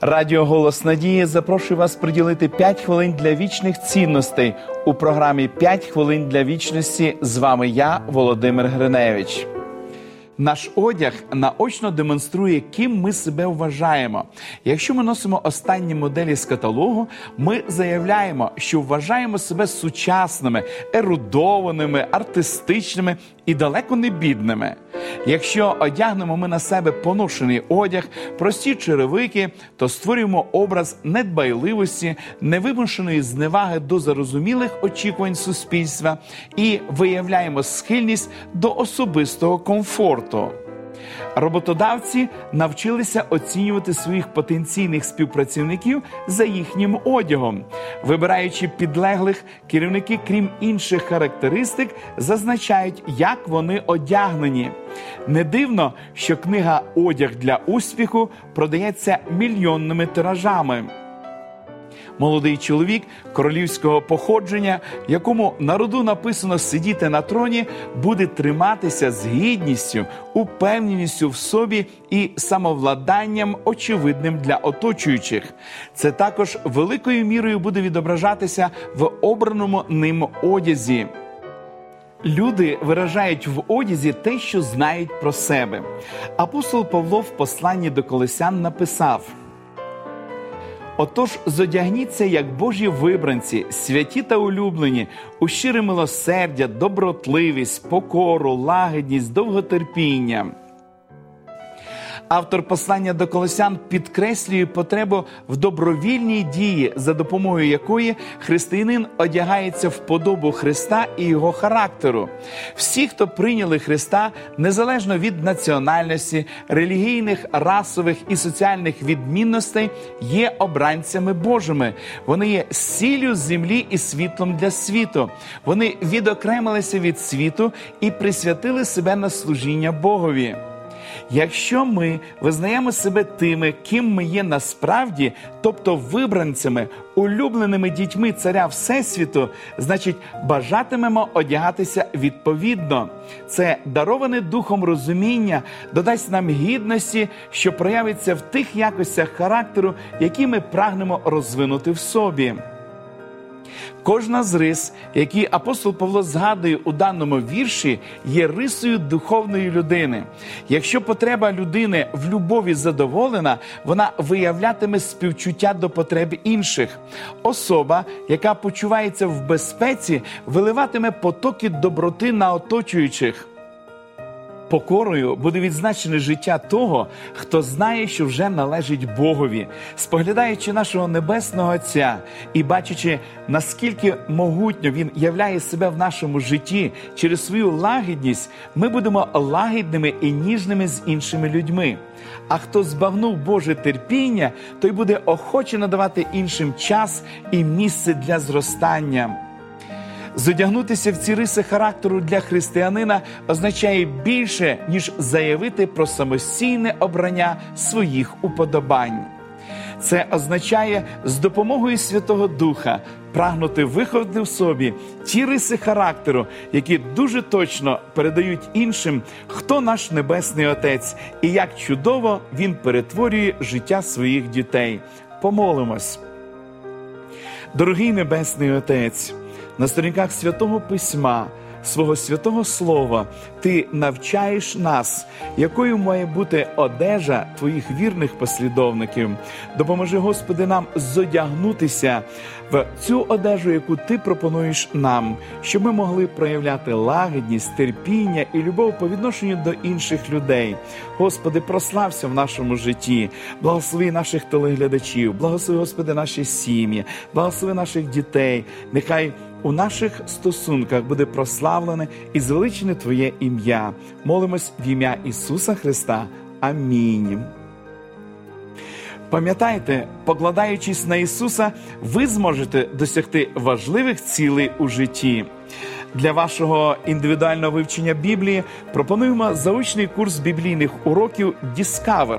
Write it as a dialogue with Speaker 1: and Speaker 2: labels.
Speaker 1: Радіо Голос Надії запрошує вас приділити 5 хвилин для вічних цінностей у програмі «5 хвилин для вічності. З вами я, Володимир Гриневич. Наш одяг наочно демонструє, ким ми себе вважаємо. Якщо ми носимо останні моделі з каталогу, ми заявляємо, що вважаємо себе сучасними, ерудованими, артистичними і далеко не бідними. Якщо одягнемо ми на себе поношений одяг, прості черевики, то створюємо образ недбайливості, невимушеної зневаги до зарозумілих очікувань суспільства і виявляємо схильність до особистого комфорту. Роботодавці навчилися оцінювати своїх потенційних співпрацівників за їхнім одягом, вибираючи підлеглих, керівники, крім інших характеристик, зазначають, як вони одягнені. Не дивно, що книга Одяг для успіху продається мільйонними тиражами молодий чоловік королівського походження, якому на роду написано сидіти на троні, буде триматися з гідністю, упевненістю в собі і самовладанням, очевидним для оточуючих. Це також великою мірою буде відображатися в обраному ним одязі. Люди виражають в одязі те, що знають про себе. Апостол Павло в посланні до Колесян написав. Отож, зодягніться, як Божі вибранці, святі та улюблені, у щире милосердя, добротливість, покору, лагідність, довготерпіння. Автор послання до колосян підкреслює потребу в добровільній дії, за допомогою якої християнин одягається в подобу Христа і його характеру. Всі, хто прийняли Христа, незалежно від національності, релігійних, расових і соціальних відмінностей, є обранцями Божими. Вони є сіллю землі і світлом для світу. Вони відокремилися від світу і присвятили себе на служіння Богові. Якщо ми визнаємо себе тими, ким ми є насправді, тобто вибранцями, улюбленими дітьми царя Всесвіту, значить бажатимемо одягатися відповідно. Це дароване духом розуміння, додасть нам гідності, що проявиться в тих якостях характеру, які ми прагнемо розвинути в собі. Кожна з рис, які апостол Павло згадує у даному вірші, є рисою духовної людини. Якщо потреба людини в любові задоволена, вона виявлятиме співчуття до потреб інших. Особа, яка почувається в безпеці, виливатиме потоки доброти на оточуючих. Покорою буде відзначене життя того, хто знає, що вже належить Богові, споглядаючи нашого небесного Отця і бачачи, наскільки могутньо він являє себе в нашому житті через свою лагідність, ми будемо лагідними і ніжними з іншими людьми. А хто збагнув Боже терпіння, той буде охоче надавати іншим час і місце для зростання. Зодягнутися в ці риси характеру для християнина означає більше, ніж заявити про самостійне обрання своїх уподобань. Це означає з допомогою Святого Духа прагнути виховати в собі ті риси характеру, які дуже точно передають іншим, хто наш Небесний Отець і як чудово він перетворює життя своїх дітей. Помолимось. Дорогий Небесний Отець на сторінках святого письма, свого святого Слова, ти навчаєш нас, якою має бути одежа твоїх вірних послідовників. Допоможи, Господи, нам зодягнутися в цю одежу, яку ти пропонуєш нам, щоб ми могли проявляти лагідність, терпіння і любов по відношенню до інших людей. Господи, прослався в нашому житті, благослови наших телеглядачів, благослови, Господи, наші сім'ї, благослови наших дітей. Нехай у наших стосунках буде прославлене і звеличене Твоє ім'я. Молимось в ім'я Ісуса Христа. Амінь. Пам'ятайте, покладаючись на Ісуса, ви зможете досягти важливих цілей у житті. Для вашого індивідуального вивчення Біблії пропонуємо заочний курс біблійних уроків Discover.